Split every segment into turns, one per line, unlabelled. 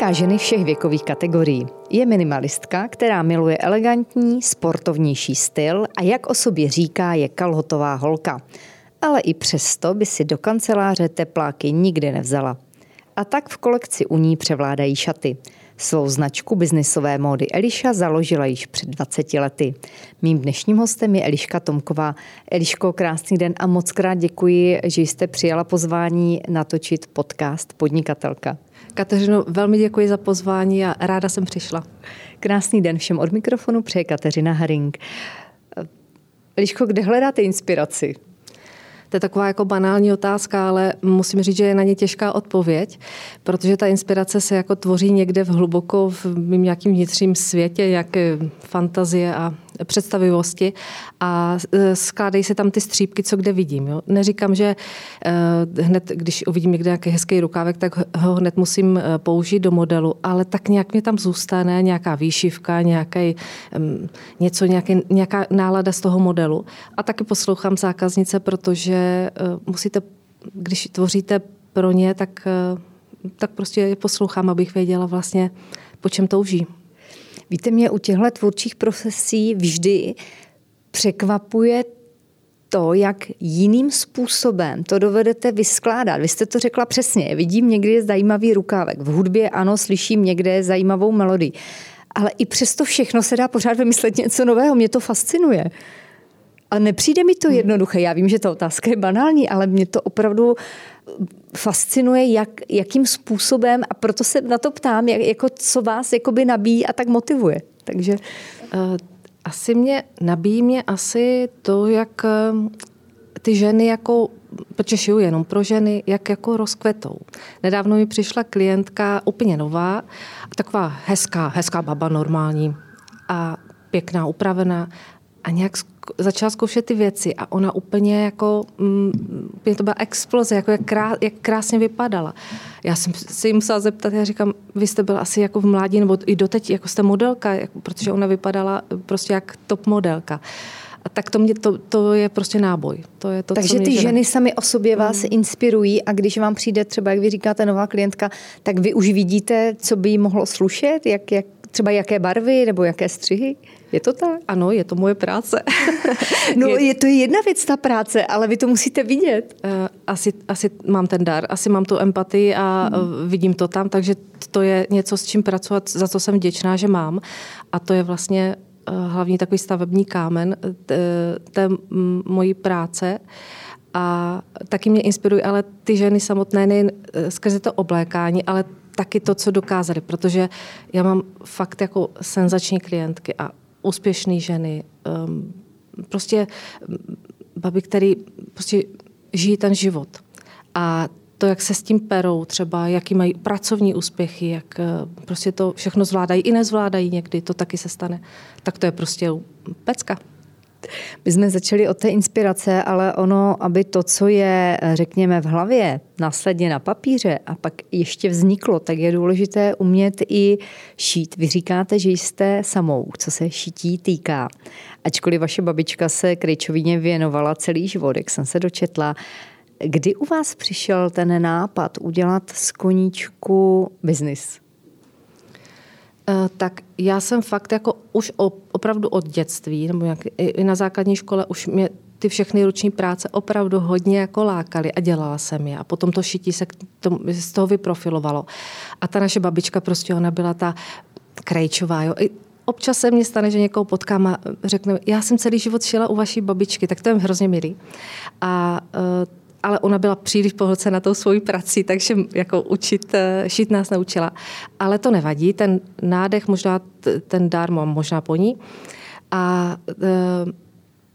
Láká ženy všech věkových kategorií. Je minimalistka, která miluje elegantní, sportovnější styl a jak o sobě říká, je kalhotová holka. Ale i přesto by si do kanceláře tepláky nikdy nevzala. A tak v kolekci u ní převládají šaty. Svou značku biznisové módy Eliša založila již před 20 lety. Mým dnešním hostem je Eliška Tomková. Eliško, krásný den a moc krát děkuji, že jste přijala pozvání natočit podcast Podnikatelka.
Kateřino, velmi děkuji za pozvání a ráda jsem přišla.
Krásný den všem od mikrofonu přeje Kateřina Haring. Eliško, kde hledáte inspiraci?
To je taková jako banální otázka, ale musím říct, že je na ně těžká odpověď, protože ta inspirace se jako tvoří někde v hluboko v mým nějakým vnitřním světě, jaké fantazie a představivosti a e, skládají se tam ty střípky, co kde vidím. Jo. Neříkám, že e, hned, když uvidím někde nějaký hezký rukávek, tak ho hned musím e, použít do modelu, ale tak nějak mě tam zůstane nějaká výšivka, nějaký, něco, nějaký, nějaká nálada z toho modelu. A taky poslouchám zákaznice, protože musíte, když tvoříte pro ně, tak, tak prostě je poslouchám, abych věděla vlastně, po čem touží.
Víte, mě u těchto tvůrčích profesí vždy překvapuje to, jak jiným způsobem to dovedete vyskládat. Vy jste to řekla přesně. Vidím někdy zajímavý rukávek. V hudbě ano, slyším někde zajímavou melodii. Ale i přesto všechno se dá pořád vymyslet něco nového. Mě to fascinuje. A nepřijde mi to hmm. jednoduché. Já vím, že ta otázka je banální, ale mě to opravdu fascinuje, jak, jakým způsobem, a proto se na to ptám, jak, jako co vás jakoby nabíjí a tak motivuje. Takže...
Uh, asi mě, nabíjí mě asi to, jak eh, ty ženy jako protože šiju jenom pro ženy, jak jako rozkvetou. Nedávno mi přišla klientka úplně nová, taková hezká, hezká baba normální a pěkná, upravená a nějak začala zkoušet ty věci a ona úplně jako, mm, úplně to byla exploze, jako jak, krá, jak krásně vypadala. Já jsem si ji musela zeptat, já říkám, vy jste byla asi jako v mládí, nebo i doteď, jako jste modelka, jako, protože ona vypadala prostě jak top modelka. A tak to, mě, to, to je prostě náboj. To je to,
Takže
co
ty ženy, ženy sami o sobě vás mm. inspirují a když vám přijde třeba, jak vy říkáte, nová klientka, tak vy už vidíte, co by jí mohlo slušet, jak, jak, třeba jaké barvy nebo jaké střihy? Je to tak?
Ano, je to moje práce.
no, je, to je jedna věc, ta práce, ale vy to musíte vidět. Uh,
asi, asi mám ten dar, asi mám tu empatii a hmm. vidím to tam, takže to je něco, s čím pracovat, za co jsem vděčná, že mám. A to je vlastně uh, hlavní takový stavební kámen té mojí práce. A taky mě inspirují ale ty ženy samotné nejen skrze to oblékání, ale taky to, co dokázali, protože já mám fakt jako senzační klientky a úspěšné ženy, um, prostě baby, který prostě žijí ten život. A to, jak se s tím perou, třeba jaký mají pracovní úspěchy, jak eh, prostě to všechno zvládají i nezvládají někdy, to taky se stane, tak to je prostě pecka.
My jsme začali od té inspirace, ale ono, aby to, co je, řekněme, v hlavě, následně na papíře a pak ještě vzniklo, tak je důležité umět i šít. Vy říkáte, že jste samou, co se šití týká. Ačkoliv vaše babička se krejčovině věnovala celý život, jak jsem se dočetla, Kdy u vás přišel ten nápad udělat z koníčku biznis?
Eh, tak já jsem fakt jako už opravdu od dětství, nebo jak i na základní škole už mě ty všechny ruční práce opravdu hodně jako lákaly a dělala jsem je. A potom to šití se z toho vyprofilovalo. A ta naše babička prostě, ona byla ta krejčová. Jo. I občas se mně stane, že někoho potkám a řekne, já jsem celý život šila u vaší babičky, tak to je hrozně milý. A uh, ale ona byla příliš pohlcena tou svojí prací, takže jako učit, eh, šít nás naučila. Ale to nevadí, ten nádech, možná ten dár mám možná po ní. A eh,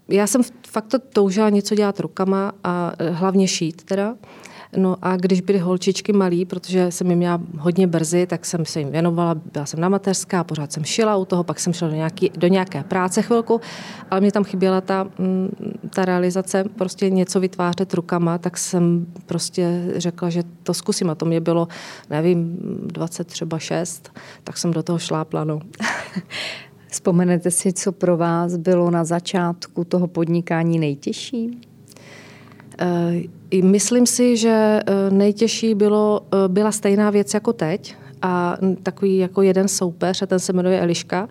já jsem fakt to toužila něco dělat rukama a eh, hlavně šít teda. No a když byly holčičky malí, protože jsem jim měla hodně brzy, tak jsem se jim věnovala, byla jsem na mateřská, pořád jsem šila u toho, pak jsem šla do, nějaký, do nějaké práce chvilku, ale mě tam chyběla ta, mm, ta realizace, prostě něco vytvářet rukama, tak jsem prostě řekla, že to zkusím a to mě bylo, nevím, 20 třeba 6, tak jsem do toho šlápla, no.
Vzpomenete si, co pro vás bylo na začátku toho podnikání nejtěžší?
Myslím si, že eh, nejtěžší bylo, eh, byla stejná věc jako teď a takový jako jeden soupeř a ten se jmenuje Eliška,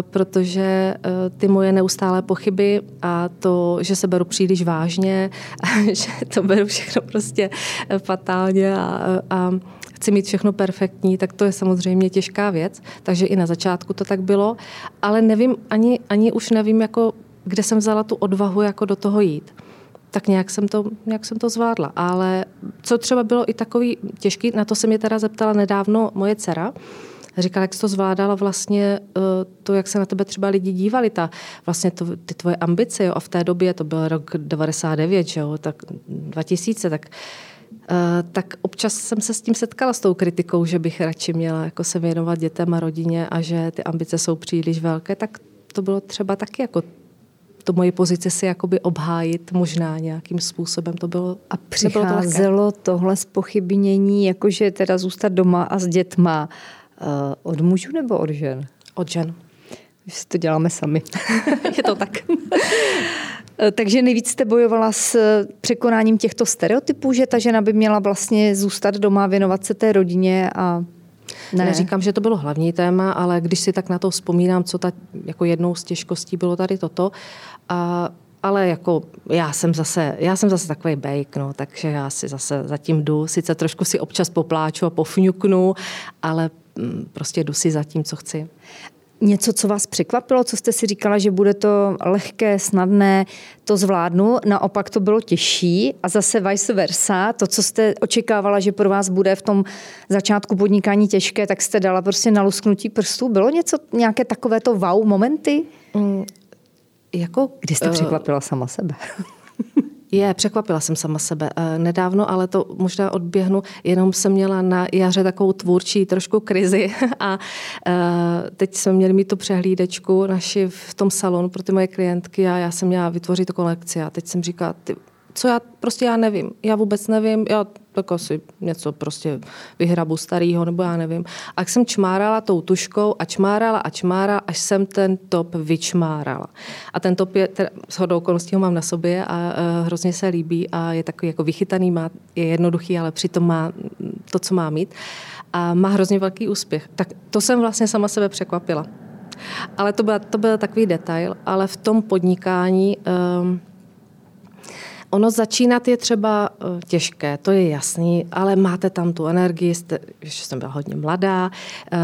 protože ty moje neustálé pochyby a to, že se beru příliš vážně, že to beru všechno prostě fatálně a, a chci mít všechno perfektní, tak to je samozřejmě těžká věc. Takže i na začátku to tak bylo, ale nevím, ani, ani už nevím, jako, kde jsem vzala tu odvahu jako do toho jít tak nějak jsem, to, nějak jsem to zvládla. Ale co třeba bylo i takový těžký, na to se mě teda zeptala nedávno moje dcera, říkala, jak jsi to zvládala vlastně eh, to, jak se na tebe třeba lidi dívali, ta, vlastně to, ty tvoje ambice, jo, a v té době, to byl rok 99, že jo, tak 2000, tak Uh, tak občas jsem se s tím setkala, s tou kritikou, že bych radši měla jako se věnovat dětem a rodině a že ty ambice jsou příliš velké, tak to bylo třeba taky jako to moje pozici si jakoby obhájit možná nějakým způsobem. To bylo,
a přicházelo to tohle spochybnění, jakože teda zůstat doma a s dětma uh, od mužů nebo od žen?
Od žen.
My si to děláme sami.
Je to tak.
Eh, takže nejvíc jste bojovala s překonáním těchto stereotypů, že ta žena by měla vlastně zůstat doma, věnovat se té rodině a
ne. Neříkám, že to bylo hlavní téma, ale když si tak na to vzpomínám, co ta, jako jednou z těžkostí bylo tady toto. A, ale jako já jsem zase, já jsem zase takový bejk, no, takže já si zase zatím jdu, sice trošku si občas popláču a pofňuknu, ale mm, prostě jdu si za tím, co chci
něco, co vás překvapilo, co jste si říkala, že bude to lehké, snadné, to zvládnu, naopak to bylo těžší a zase vice versa, to, co jste očekávala, že pro vás bude v tom začátku podnikání těžké, tak jste dala prostě na lusknutí prstů. Bylo něco, nějaké takovéto wow momenty? Mm,
jako,
Kdy jste eh, překvapila sama sebe?
Je, překvapila jsem sama sebe. Eh, nedávno, ale to možná odběhnu, jenom jsem měla na jaře takovou tvůrčí trošku krizi a eh, teď jsme měli mít tu přehlídečku naši v tom salonu pro ty moje klientky a já jsem měla vytvořit kolekci a teď jsem říkala, ty, co já, prostě já nevím. Já vůbec nevím, já tak asi něco prostě vyhrabu starýho, nebo já nevím. A jsem čmárala tou tuškou a čmárala a čmárala, až jsem ten top vyčmárala. A ten top je, teda, s hodou okolností ho mám na sobě a uh, hrozně se líbí a je takový jako vychytaný, má, je jednoduchý, ale přitom má to, co má mít. A má hrozně velký úspěch. Tak to jsem vlastně sama sebe překvapila. Ale to byl, to byl takový detail, ale v tom podnikání um, Ono začínat je třeba eh, těžké, to je jasný, ale máte tam tu energii, jste, že jsem byla hodně mladá, eh,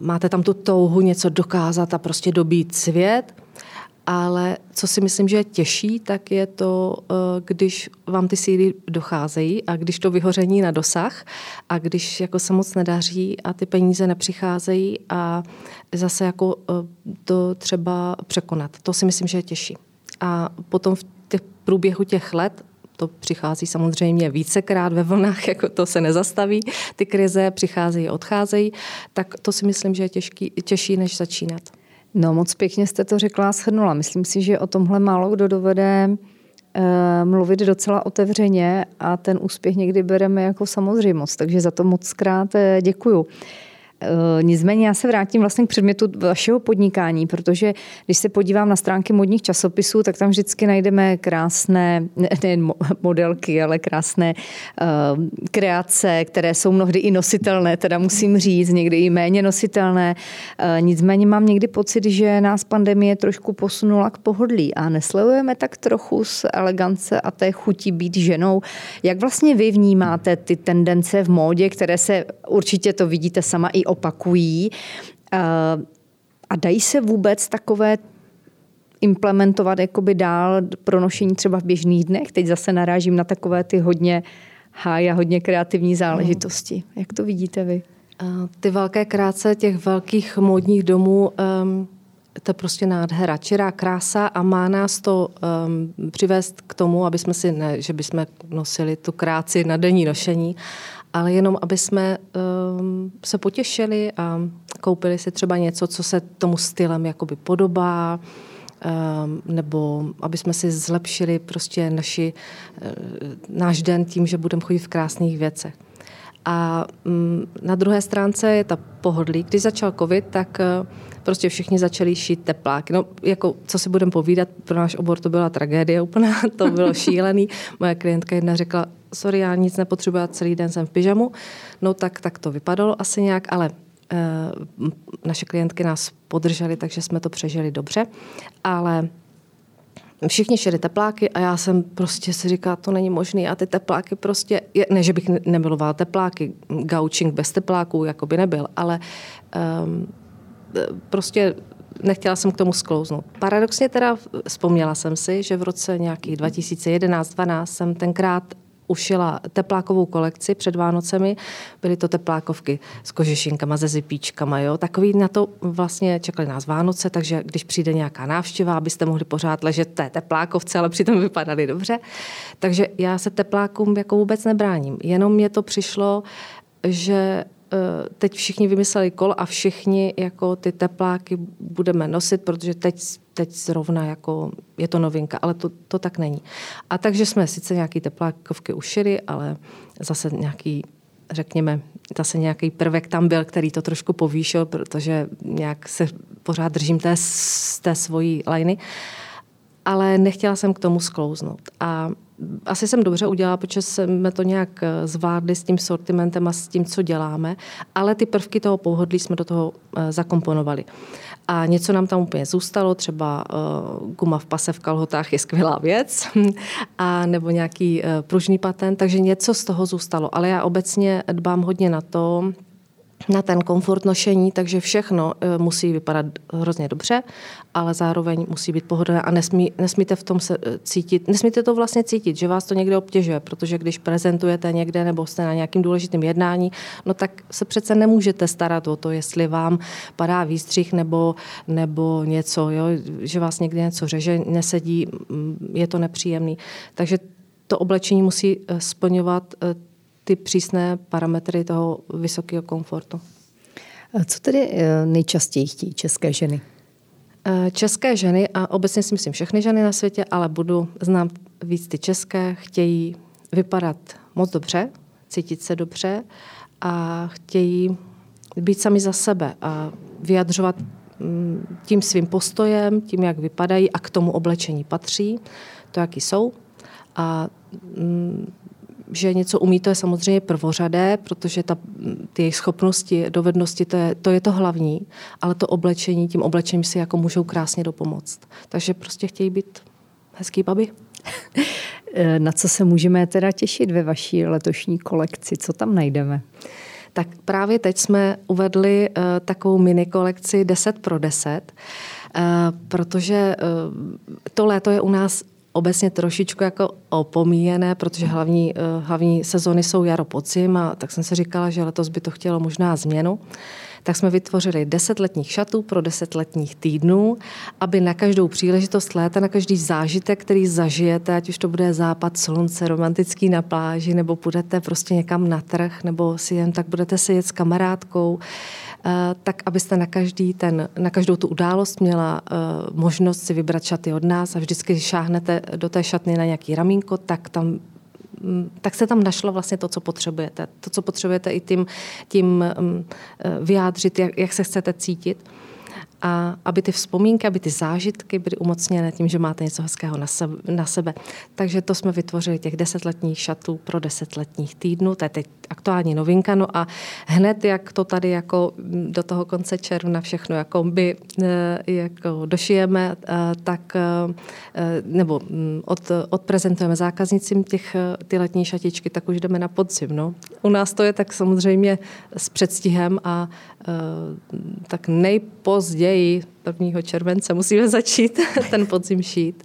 máte tam tu touhu něco dokázat a prostě dobít svět, ale co si myslím, že je těžší, tak je to, eh, když vám ty síly docházejí a když to vyhoření na dosah a když jako se moc nedaří a ty peníze nepřicházejí a zase jako to třeba překonat. To si myslím, že je těžší. A potom v průběhu těch let to přichází samozřejmě vícekrát ve vlnách, jako to se nezastaví, ty krize přicházejí, odcházejí, tak to si myslím, že je těžký, těžší, než začínat.
No moc pěkně jste to řekla a shrnula. Myslím si, že o tomhle málo kdo dovede e, mluvit docela otevřeně a ten úspěch někdy bereme jako samozřejmost. Takže za to moc krát eh, děkuju. Eh, nicméně já se vrátím vlastně k předmětu vašeho podnikání, protože když se podívám na stránky modních časopisů, tak tam vždycky najdeme krásné, nejen modelky, ale krásné uh, kreace, které jsou mnohdy i nositelné, teda musím říct, někdy i méně nositelné. Uh, nicméně mám někdy pocit, že nás pandemie trošku posunula k pohodlí a neslevujeme tak trochu z elegance a té chutí být ženou. Jak vlastně vy vnímáte ty tendence v módě, které se určitě to vidíte sama i opakují. Eh, a dají se vůbec takové implementovat jakoby dál pro nošení třeba v běžných dnech? Teď zase narážím na takové ty hodně high a hodně kreativní záležitosti. Jak to vidíte vy?
Eh, ty velké kráce těch velkých módních domů, um, to je prostě nádhera, čirá krása a má nás to um, přivést k tomu, aby jsme si, ne, že bychom nosili tu kráci na denní nošení, ale jenom, aby jsme um, se potěšili a koupili si třeba něco, co se tomu stylem jakoby podobá, um, nebo aby jsme si zlepšili prostě naši, uh, náš den tím, že budeme chodit v krásných věcech. A um, na druhé stránce je ta pohodlí. Když začal covid, tak uh, prostě všichni začali šít tepláky. No, jako, co si budeme povídat, pro náš obor to byla tragédie úplná, to bylo šílený. Moje klientka jedna řekla, sorry, já nic nepotřebuji, celý den jsem v pyžamu. No tak, tak to vypadalo asi nějak, ale e, naše klientky nás podržely, takže jsme to přežili dobře. Ale všichni šli tepláky a já jsem prostě si říkala, to není možné a ty tepláky prostě, ne, že bych nemilovala tepláky, gaučing bez tepláků jako by nebyl, ale um, prostě nechtěla jsem k tomu sklouznout. Paradoxně teda vzpomněla jsem si, že v roce nějakých 2011-12 jsem tenkrát ušila teplákovou kolekci před Vánocemi. Byly to teplákovky s kožešinkama, se zipíčkama. Jo? Takový na to vlastně čekali nás Vánoce, takže když přijde nějaká návštěva, abyste mohli pořád ležet té teplákovce, ale přitom vypadaly dobře. Takže já se teplákům jako vůbec nebráním. Jenom mě to přišlo, že teď všichni vymysleli kol a všichni jako ty tepláky budeme nosit, protože teď, teď zrovna jako je to novinka, ale to, to tak není. A takže jsme sice nějaký teplákovky ušili, ale zase nějaký řekněme, zase nějaký prvek tam byl, který to trošku povýšil, protože nějak se pořád držím té, té svojí liny. Ale nechtěla jsem k tomu sklouznout. A asi jsem dobře udělala, protože jsme to nějak eh, zvládli s tím sortimentem a s tím, co děláme, ale ty prvky toho pohodlí jsme do toho eh, zakomponovali. A něco nám tam úplně zůstalo, třeba uh, guma v pase v kalhotách je skvělá věc, a nebo nějaký pružný patent, takže něco z toho zůstalo. Ale já obecně dbám hodně na to, na ten komfort nošení, takže všechno e, musí vypadat hrozně dobře, ale zároveň musí být pohodlné a nesmí, nesmíte v tom se e, cítit, nesmíte to vlastně cítit, že vás to někde obtěžuje, protože když prezentujete někde nebo jste na nějakým důležitým jednání, no tak se přece nemůžete starat o to, jestli vám padá výstřih nebo, nebo něco, jo, že vás někde něco řeže, nesedí, je to nepříjemný. Takže to oblečení musí e, splňovat ty přísné parametry toho vysokého komfortu.
Co tedy eh, nejčastěji chtějí české ženy?
Eh, české ženy, a obecně si myslím všechny ženy na světě, ale budu, znám víc ty české, chtějí vypadat moc dobře, cítit se dobře a chtějí být sami za sebe a vyjadřovat mm, tím svým postojem, tím, jak vypadají a k tomu oblečení patří, to, jaký jsou. A mm, že něco umí, to je samozřejmě prvořadé, protože ta, ty jejich schopnosti, dovednosti, to je, to je to hlavní, ale to oblečení, tím oblečením si jako můžou krásně dopomoct. Takže prostě chtějí být hezký baby.
Na co se můžeme teda těšit ve vaší letošní kolekci? Co tam najdeme?
Tak právě teď jsme uvedli uh, takovou mini kolekci 10 pro 10, uh, protože uh, to léto je u nás obecně trošičku jako opomíjené, protože hlavní, eh, hlavní sezony jsou jaro, podzim a tak jsem si říkala, že letos by to chtělo možná změnu. Tak jsme vytvořili deset letních šatů pro deset letních týdnů, aby na každou příležitost léta, na každý zážitek, který zažijete, ať už to bude západ slunce, romantický na pláži, nebo budete prostě někam na trh, nebo si jen tak budete se jet s kamarádkou, Eh, tak abyste na, každý ten, na každou tu událost měla eh, možnost si vybrat šaty od nás a vždycky, šáhnete do té šatny na nějaký ramínko, tak tam tak se tam našlo vlastně to, co potřebujete. To, co potřebujete i tím, tím mm, eh, vyjádřit, jak, jak se chcete cítit a aby ty vzpomínky, aby ty zážitky byly umocněné tím, že máte něco hezkého na sebe. Na sebe. Takže to jsme vytvořili těch desetletních šatů pro desetletních týdnů, to je teď aktuální novinka, no a hned, jak to tady jako do toho konce června všechno jako by eh, jako došijeme, eh, tak eh, nebo mm, od, odprezentujeme zákaznicím těch, ty letní šatičky, tak už jdeme na podzim. No. U nás to je tak samozřejmě s předstihem a tak nejpozději 1. července musíme začít ten podzim šít.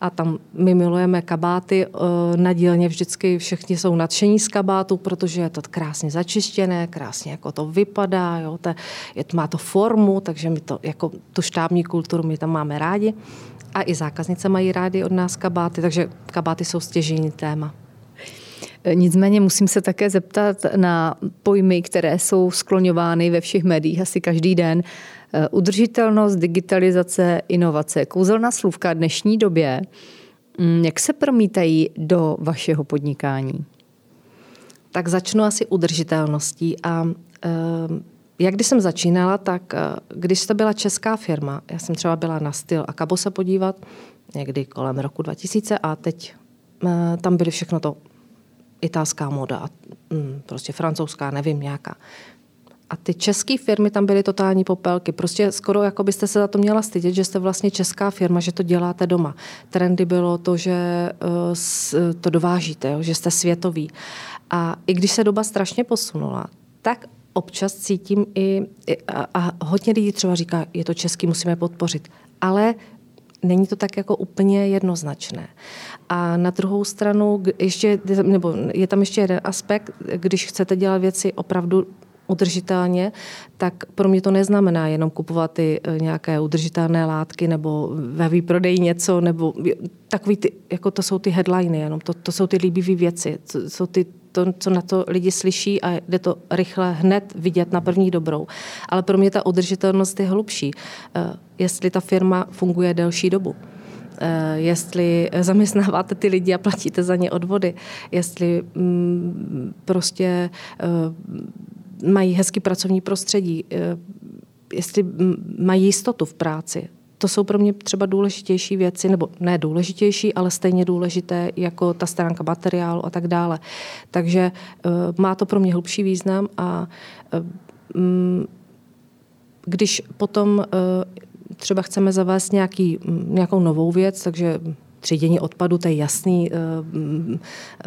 A tam my milujeme kabáty eh, na dílně, vždycky všichni jsou nadšení z kabátu, protože je to krásně začištěné, krásně jako to vypadá, jo, to, je, má to formu, takže my to, jako tu štábní kulturu my tam máme rádi. A i zákaznice mají rádi od nás kabáty, takže kabáty jsou stěžení téma.
Nicméně musím se také zeptat na pojmy, které jsou skloňovány ve všech médiích asi každý den. Eh, udržitelnost, digitalizace, inovace. Kouzelná slůvka dnešní době. Mm, jak se promítají do vašeho podnikání?
Tak začnu asi udržitelností a eh, jak když jsem začínala, tak eh, když to byla česká firma, já jsem třeba byla na styl a Kabo se podívat, někdy kolem roku 2000 a teď tam byly všechno to italská moda, mm, prostě francouzská, nevím, nějaká. A ty české firmy tam byly totální popelky. Prostě skoro jako byste se za to měla stydět, že jste vlastně česká firma, že to děláte doma. Trendy bylo to, že eh, to dovážíte, že jste světový. A i když se doba strašně posunula, tak občas cítím i, a, a hodně lidí třeba říká, je to český, musíme podpořit. Ale není to tak jako úplně jednoznačné. A na druhou stranu ještě, nebo je tam ještě jeden aspekt, když chcete dělat věci opravdu udržitelně, tak pro mě to neznamená jenom kupovat ty eh, nějaké udržitelné látky nebo ve výprodeji něco, nebo takový ty, jako to jsou ty headliny, jenom to, to jsou ty líbivé věci, to jsou ty to, co na to lidi slyší a jde to rychle hned vidět na první dobrou. Ale pro mě ta udržitelnost je hlubší. Eh, jestli ta firma funguje delší dobu eh, jestli zaměstnáváte ty lidi a platíte za ně odvody, jestli mm, prostě mají hezký pracovní prostředí, eh, jestli mají jistotu v práci. To jsou pro mě třeba důležitější věci, nebo ne důležitější, ale stejně důležité jako ta stránka materiálu a tak dále. Takže eh, má to pro mě hlubší význam a eh, když potom třeba chceme zavést nějaký, nějakou novou věc, takže třídění odpadu, to je jasný. Eh,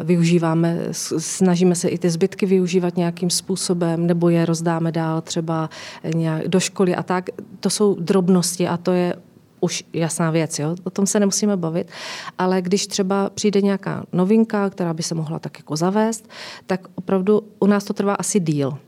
využíváme, snažíme se i ty zbytky využívat nějakým způsobem, nebo je rozdáme dál třeba nějak do školy a tak. To jsou drobnosti a to je už jasná věc, jo? o tom se nemusíme bavit, ale když třeba přijde nějaká novinka, která by se mohla tak jako zavést, tak opravdu u nás to trvá asi díl.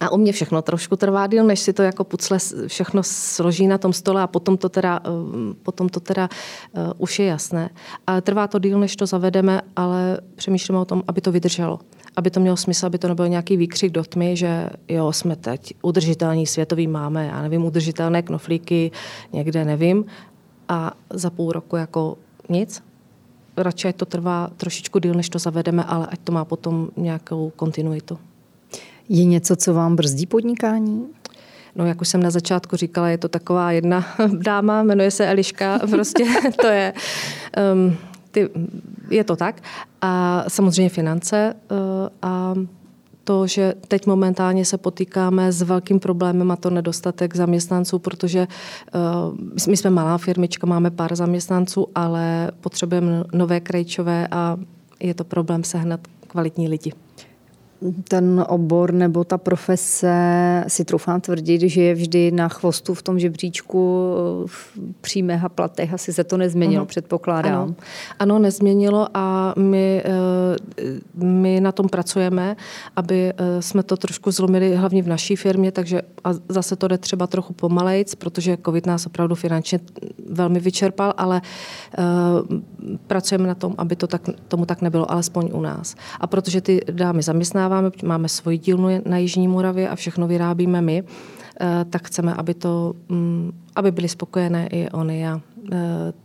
A u mě všechno trošku trvá díl, než si to jako pucle všechno složí na tom stole a potom to teda, eh, potom to teda uh, už je jasné. Ale trvá to díl, než to zavedeme, ale přemýšlíme o tom, aby to vydrželo. Aby to mělo smysl, aby to nebyl nějaký výkřik do tmy, že jo, jsme teď udržitelní světový máme, já nevím, udržitelné knoflíky, někde nevím. A za půl roku jako nic, radši to trvá trošičku díl, než to zavedeme, ale ať to má potom nějakou kontinuitu.
Je něco, co vám brzdí podnikání?
No, jak už jsem na začátku říkala, je to taková jedna dáma, jmenuje se Eliška, prostě to je, um, ty, je to tak. A samozřejmě finance uh, a to, že teď momentálně se potýkáme s velkým problémem a to nedostatek zaměstnanců, protože uh, my jsme malá firmička, máme pár zaměstnanců, ale potřebujeme nové krajčové a je to problém sehnat kvalitní lidi
ten obor nebo ta profese si troufám tvrdit, že je vždy na chvostu v tom žebříčku v přímých a platech. Asi se to nezměnilo, uh-huh. předpokládám.
Ano. ano, nezměnilo a my, eh, my na tom pracujeme, aby eh, jsme to trošku zlomili hlavně v naší firmě, takže a zase to jde třeba trochu pomalejc, protože covid nás opravdu finančně velmi vyčerpal, ale uh, pracujeme na tom, aby to tak, tomu tak nebylo, alespoň u nás. A protože ty dámy zaměstnáváme, prodáváme, máme svoji dílnu na Jižní Moravě a všechno vyrábíme my, eh, tak chceme, aby, to, mm, aby byly spokojené i oni a eh,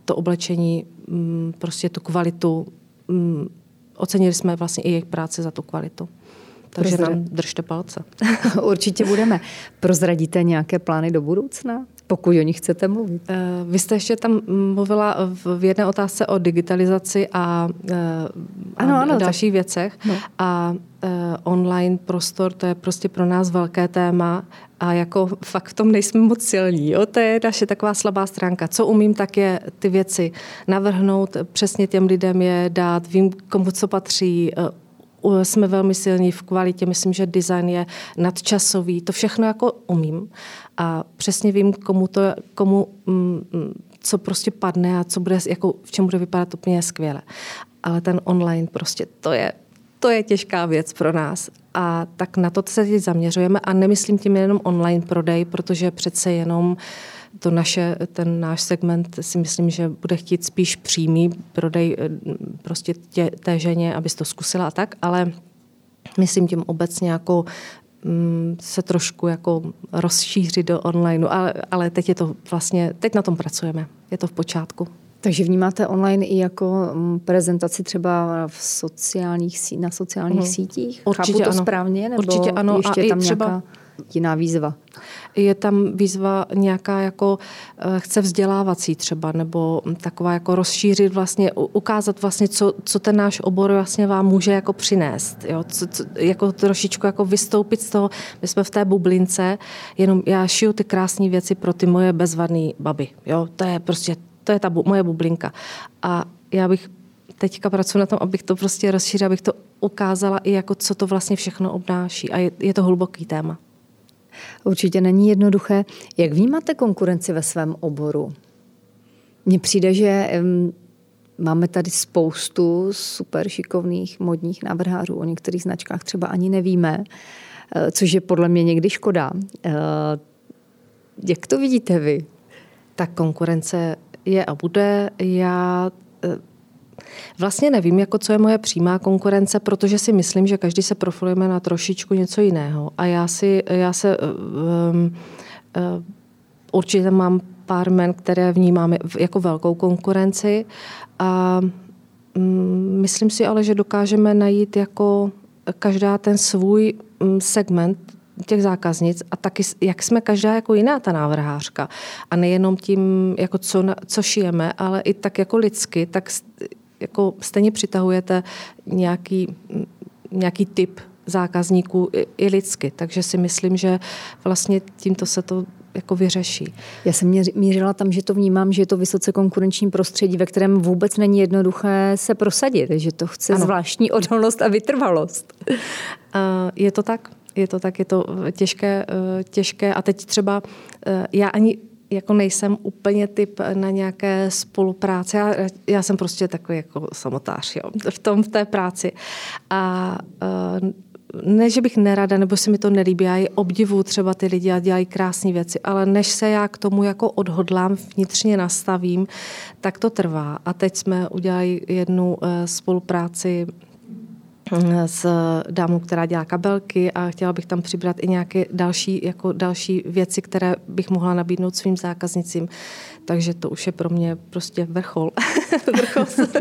to oblečení, mm, prostě tu kvalitu, mm, ocenili jsme vlastně i jejich práci za tu kvalitu. Takže Prozra... nám držte palce.
Určitě budeme. Prozradíte nějaké plány do budoucna? pokud o nich chcete mluvit. Eh,
vy jste ještě tam mluvila v jedné otázce o digitalizaci a, ano, a ano, dalších tak. věcech. No. A Eh, online prostor, to je prostě pro nás velké téma a jako fakt v tom nejsme moc silní. Jo? To je naše taková slabá stránka. Co umím, tak je ty věci navrhnout, přesně těm lidem je dát, vím, komu co patří, eh, jsme velmi silní v kvalitě, myslím, že design je nadčasový, to všechno jako umím a přesně vím, komu to, komu mm, mm, co prostě padne a co bude, jako, v čem bude vypadat úplně skvěle. Ale ten online prostě, to je to je těžká věc pro nás. A tak na to se teď zaměřujeme a nemyslím tím jenom online prodej, protože přece jenom to naše, ten náš segment si myslím, že bude chtít spíš přímý prodej eh, prostě tě, té ženě, abys to zkusila a tak, ale myslím tím obecně jako mm, se trošku jako rozšířit do online, ale, ale teď je to vlastně, teď na tom pracujeme, je to v počátku.
Takže vnímáte online i jako mm, prezentaci třeba v sociálních, na sociálních mm. sítích?
Určitě
Chápu to
ano.
správně? Nebo
Určitě ano.
Ještě
a
tam
i třeba,
nějaká... jiná výzva?
Je tam výzva nějaká jako eh, chce vzdělávací třeba, nebo taková jako rozšířit vlastně, ukázat vlastně, co, co ten náš obor vlastně vám může jako přinést. Jo? Co, co, jako trošičku jako vystoupit z toho, my jsme v té bublince, jenom já šiju ty krásné věci pro ty moje bezvadné baby. Jo? To je prostě, to je ta bu, moje bublinka. A já bych teďka pracuji na tom, abych to prostě rozšířila, abych to ukázala i jako, co to vlastně všechno obnáší. A je, je to hluboký téma.
Určitě není jednoduché. Jak vnímáte konkurenci ve svém oboru? Mně přijde, že máme tady spoustu super šikovných modních návrhářů. O některých značkách třeba ani nevíme, eh, což je podle mě někdy škoda. Eh, jak to vidíte vy?
Tak konkurence je a bude. Já eh, Vlastně nevím, jako co je moje přímá konkurence, protože si myslím, že každý se profilujeme na trošičku něco jiného. A já si, já se um, uh, určitě mám pár men, které vnímáme jako velkou konkurenci a um, myslím si ale, že dokážeme najít jako každá ten svůj um, segment těch zákaznic a taky, jak jsme každá jako jiná ta návrhářka. A nejenom tím, jako co, co šijeme, ale i tak jako lidsky, tak jako stejně přitahujete nějaký, nějaký typ zákazníků i, i lidsky. Takže si myslím, že vlastně tímto se to jako vyřeší.
Já jsem mířila tam, že to vnímám, že je to vysoce konkurenční prostředí, ve kterém vůbec není jednoduché se prosadit, že to chce ano. zvláštní odolnost a vytrvalost.
Je to tak, je to tak, je to těžké, eh, těžké a teď třeba eh, já ani jako nejsem úplně typ na nějaké spolupráce. Já, já jsem prostě takový jako samotář jo, v tom, v té práci. A uh, ne, že bych nerada, nebo si mi to nelíbí, já ji obdivu třeba ty lidi a dělají krásné věci, ale než se já k tomu jako odhodlám, vnitřně nastavím, tak to trvá. A teď jsme udělali jednu uh, spolupráci s dámou, která dělá kabelky a chtěla bych tam přibrat i nějaké další, jako další věci, které bych mohla nabídnout svým zákaznicím. Takže to už je pro mě prostě vrchol. vrchol.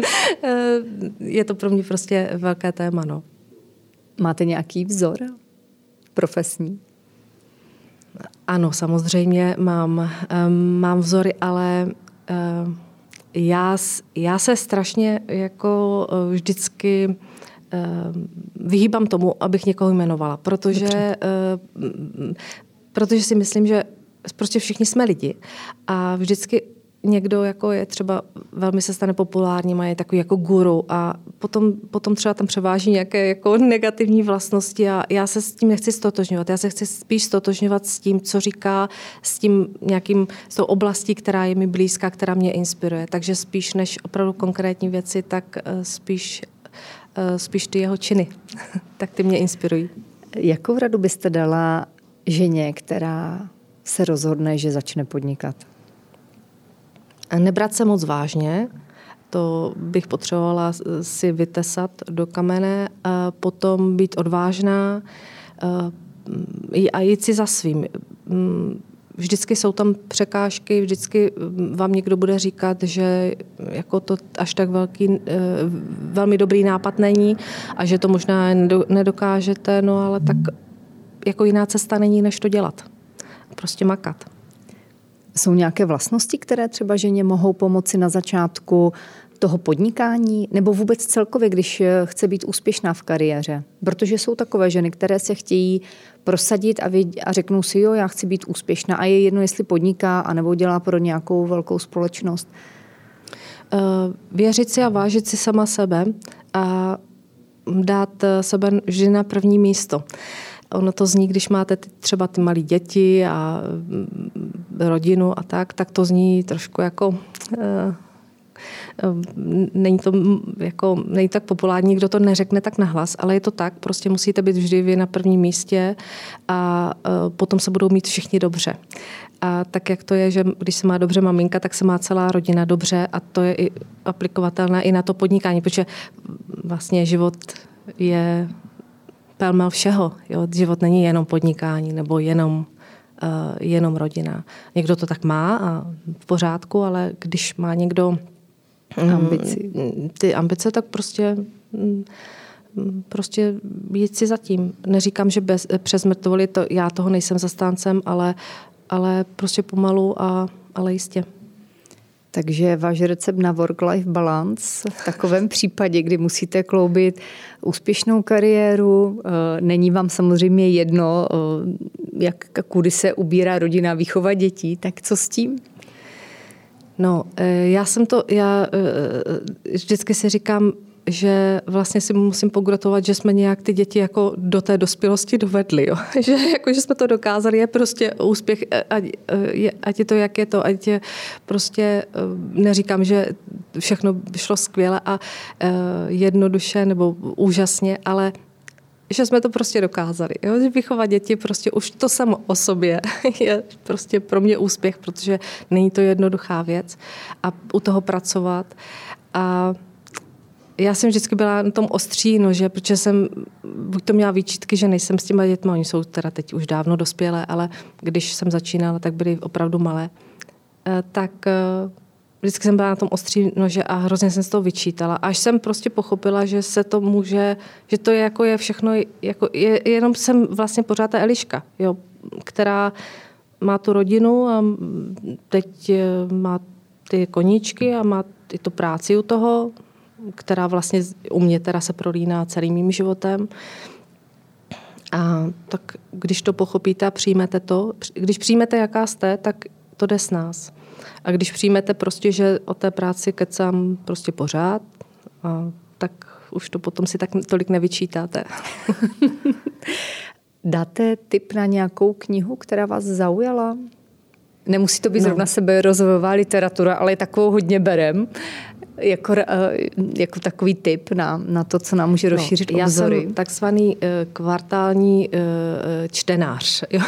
je to pro mě prostě velké téma. No.
Máte nějaký vzor profesní?
Ano, samozřejmě mám, mám vzory, ale já, já se strašně jako eh, vždycky vyhýbám tomu, abych někoho jmenovala, protože, ehm, protože si myslím, že prostě všichni jsme lidi a vždycky někdo jako je třeba velmi se stane populárním a je takový jako guru a potom, potom třeba tam převáží nějaké jako negativní vlastnosti a já se s tím nechci stotožňovat. Já se chci spíš stotožňovat s tím, co říká, s tím nějakým, s tou oblastí, která je mi blízká, která mě inspiruje. Takže spíš než opravdu konkrétní věci, tak eh, spíš Eh, spíš ty jeho činy. tak ty mě inspirují.
Jakou radu byste dala ženě, která se rozhodne, že začne podnikat?
Nebrat se moc vážně, to bych potřebovala si vytesat do kamene, a potom být odvážná eh, a jít si za svým. Mm, vždycky jsou tam překážky, vždycky vám někdo bude říkat, že jako to až tak velký, eh, velmi dobrý nápad není a že to možná nedokážete, no ale tak jako jiná cesta není, než to dělat. Prostě makat.
Jsou nějaké vlastnosti, které třeba ženě mohou pomoci na začátku toho podnikání nebo vůbec celkově, když eh, chce být úspěšná v kariéře? Protože jsou takové ženy, které se chtějí prosadit a, věd, a řeknou si, jo, já chci být úspěšná a je jedno, jestli podniká anebo dělá pro nějakou velkou společnost.
Uh, věřit si a vážit si sama sebe a dát eh, sebe vždy na první místo. Ono to zní, když máte třeba ty malé děti a mm, rodinu a tak, tak to zní trošku jako není to jako, není tak populární, kdo to neřekne tak nahlas, ale je to tak, prostě musíte být vždy vy na prvním místě a e, potom se budou mít všichni dobře. A tak, jak to je, že když se má dobře maminka, tak se má celá rodina dobře a to je i aplikovatelné i na to podnikání, protože vlastně život je pelmel všeho. Jo? Život není jenom podnikání nebo jenom uh, jenom rodina. Někdo to tak má a v pořádku, ale když má někdo
ambici.
Ty ambice, tak prostě mm, mm, prostě jít si zatím. Neříkám, že bez, přes mrtvoli, to, já toho nejsem zastáncem, ale, ale prostě pomalu, a, ale jistě.
Takže váš recept na work-life balance v takovém případě, kdy musíte kloubit úspěšnou kariéru, eh, není vám samozřejmě jedno, eh, jak kudy se ubírá rodina výchova dětí, tak co s tím?
No, eh, já jsem to, já vždycky si říkám, že vlastně si musím pogratulovat, že jsme nějak ty děti jako do té dospělosti dovedli. Jo? že, jako, že jsme to dokázali, je prostě úspěch, ať, ať je to, jak je to, ať je prostě, neříkám, že všechno šlo skvěle a jednoduše nebo úžasně, ale že jsme to prostě dokázali. Jo? Že vychovat děti prostě už to samo o sobě je prostě pro mě úspěch, protože není to jednoduchá věc a u toho pracovat. A já jsem vždycky byla na tom ostří nože, protože jsem buď to měla výčitky, že nejsem s těma dětmi, oni jsou teda teď už dávno dospělé, ale když jsem začínala, tak byly opravdu malé, eh, tak eh, vždycky jsem byla na tom ostří nože a hrozně jsem z toho vyčítala. Až jsem prostě pochopila, že se to může, že to je jako je všechno, jako je, jenom jsem vlastně pořád ta Eliška, jo, která má tu rodinu a teď eh, má ty koníčky a má i tu práci u toho, která vlastně u mě teda se prolíná celým mým životem. A tak když to pochopíte a přijmete to, když přijmete, jaká jste, tak to jde s nás. A když přijmete prostě, že o té práci kecám prostě pořád, a tak už to potom si tak tolik nevyčítáte.
Dáte tip na nějakou knihu, která vás zaujala? Nemusí to být no. zrovna sebe rozvojová literatura, ale takovou hodně berem jako, eh, jako takový tip na, na to, co nám může no, rozšířit no, obzory.
Já jsem takzvaný eh, kvartální eh, čtenář. Jo?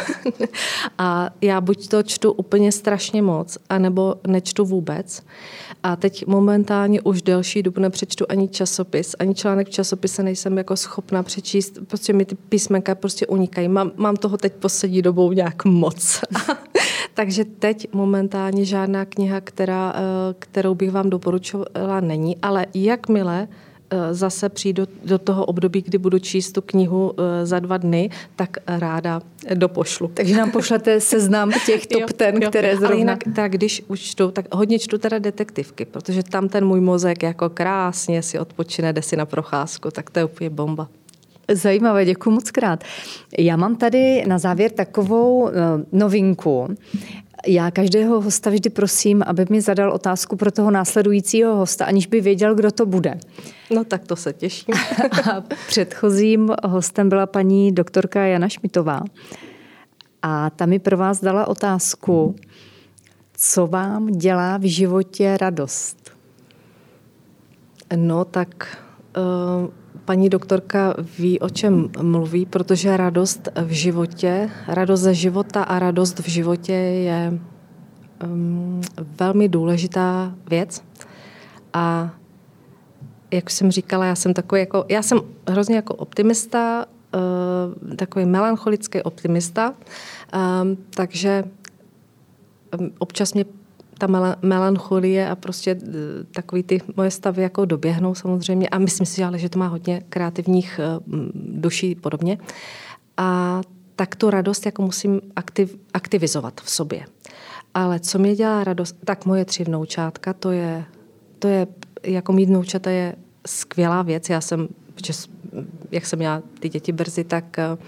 A já buď to čtu úplně strašně moc, anebo nečtu vůbec. A teď momentálně už delší dobu nepřečtu ani časopis, ani článek v časopise nejsem jako schopna přečíst, prostě mi ty písmenka prostě unikají. Mám, mám toho teď poslední dobou nějak moc. Takže teď momentálně žádná kniha, která, kterou bych vám doporučovala, není, ale jakmile eh, zase přijdu do toho období, kdy budu číst tu knihu eh, za dva dny, tak ráda dopošlu.
Takže nám pošlete seznam těch top ten, které zrovna... Ale jinak,
tak když už čtu, tak hodně čtu teda detektivky, protože tam ten můj mozek jako krásně si odpočine, jde si na procházku, tak to je úplně bomba.
Zajímavé, děkuji moc krát. Já mám tady na závěr takovou eh, novinku. Já každého hosta vždy prosím, aby mi zadal otázku pro toho následujícího hosta, aniž by věděl, kdo to bude.
No tak to se těším.
A předchozím hostem byla paní doktorka Jana Šmitová. A ta mi pro vás dala otázku, co vám dělá v životě radost?
No tak uh paní doktorka ví, o čem mluví, protože radost v životě, radost ze života a radost v životě je um, velmi důležitá věc. A jak jsem říkala, já jsem takový jako, já jsem hrozně jako optimista, uh, takový melancholický optimista, um, takže um, občas mě ta melancholie a prostě takový ty moje stavy jako doběhnou samozřejmě a myslím si, ale že to má hodně kreativních e, duší podobně. A tak tu radost jako musím aktiv, aktivizovat v sobě. Ale co mě dělá radost, tak moje tři vnoučátka, to je, to je jako mít vnoučata je skvělá věc. Já jsem, jak jsem měla ty děti brzy, tak uh,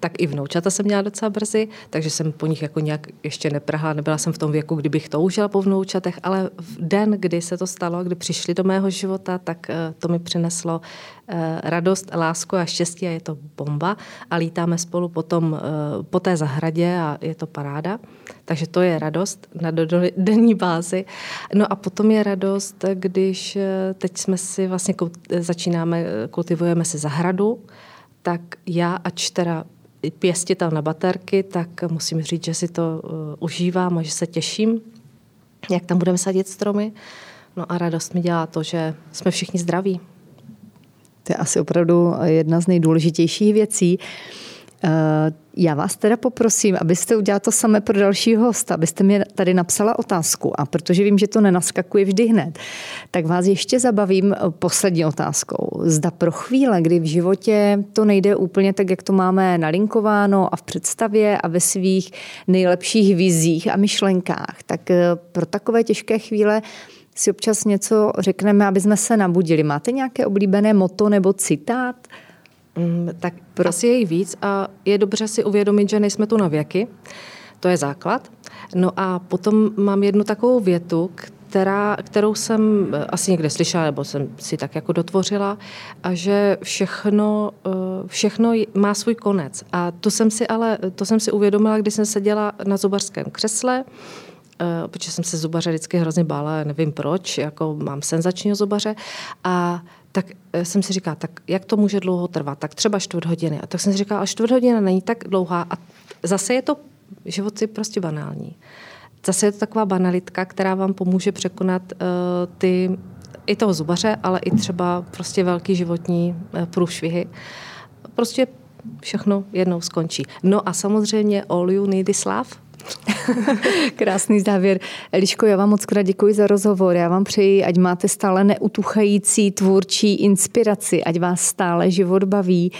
tak i vnoučata jsem měla docela brzy, takže jsem po nich jako nějak ještě neprahla, nebyla jsem v tom věku, kdybych toužila po vnoučatech, ale v den, kdy se to stalo, kdy přišli do mého života, tak eh, to mi přineslo eh, radost, lásku a štěstí a je to bomba a lítáme spolu potom eh, po té zahradě a je to paráda. Takže to je radost na denní bázi. No a potom je radost, když teď jsme si vlastně začínáme, kultivujeme si zahradu, tak já, ač teda pěstitel na baterky, tak musím říct, že si to uh, užívám a že se těším, jak tam budeme sadit stromy. No a radost mi dělá to, že jsme všichni zdraví.
To je asi opravdu jedna z nejdůležitějších věcí. Eh, já vás teda poprosím, abyste udělala to samé pro dalšího hosta, abyste mi tady napsala otázku. A protože vím, že to nenaskakuje vždy hned, tak vás ještě zabavím eh, poslední otázkou. Zda pro chvíle, kdy v životě to nejde úplně tak, jak to máme nalinkováno a v představě a ve svých nejlepších vizích a myšlenkách, tak eh, pro takové těžké chvíle si občas něco řekneme, aby jsme se nabudili. Máte nějaké oblíbené moto nebo citát?
Mm, tak pro... asi je jí víc a je dobře si uvědomit, že nejsme tu na věky. To je základ. No a potom mám jednu takovou větu, která, kterou jsem eh, asi někde slyšela, nebo jsem si tak jako dotvořila, a že všechno, eh, všechno má svůj konec. A to jsem si ale, to jsem si uvědomila, když jsem seděla na zubařském křesle, eh, protože jsem se zubaře vždycky hrozně bála, nevím proč, jako mám senzačního zubaře a tak eh, jsem si říkala, tak jak to může dlouho trvat? Tak třeba čtvrt hodiny. A tak jsem si říkala, ale čtvrt hodina není tak dlouhá. A zase je to, život je prostě banální. Zase je to taková banalitka, která vám pomůže překonat uh, ty, i toho zubaře, ale i třeba prostě velký životní uh, průšvihy. Prostě všechno jednou skončí. No a samozřejmě all you need is love.
Krásný závěr. Eliško, já vám moc krát děkuji za rozhovor. Já vám přeji, ať máte stále neutuchající tvůrčí inspiraci, ať vás stále život baví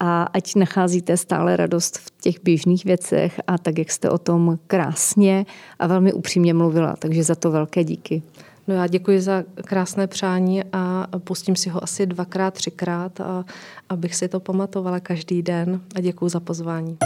a ať nacházíte stále radost v těch běžných věcech a tak, jak jste o tom krásně a velmi upřímně mluvila. Takže za to velké díky.
No já děkuji za krásné přání a pustím si ho asi dvakrát, třikrát, a, abych si to pamatovala každý den a děkuji za pozvání.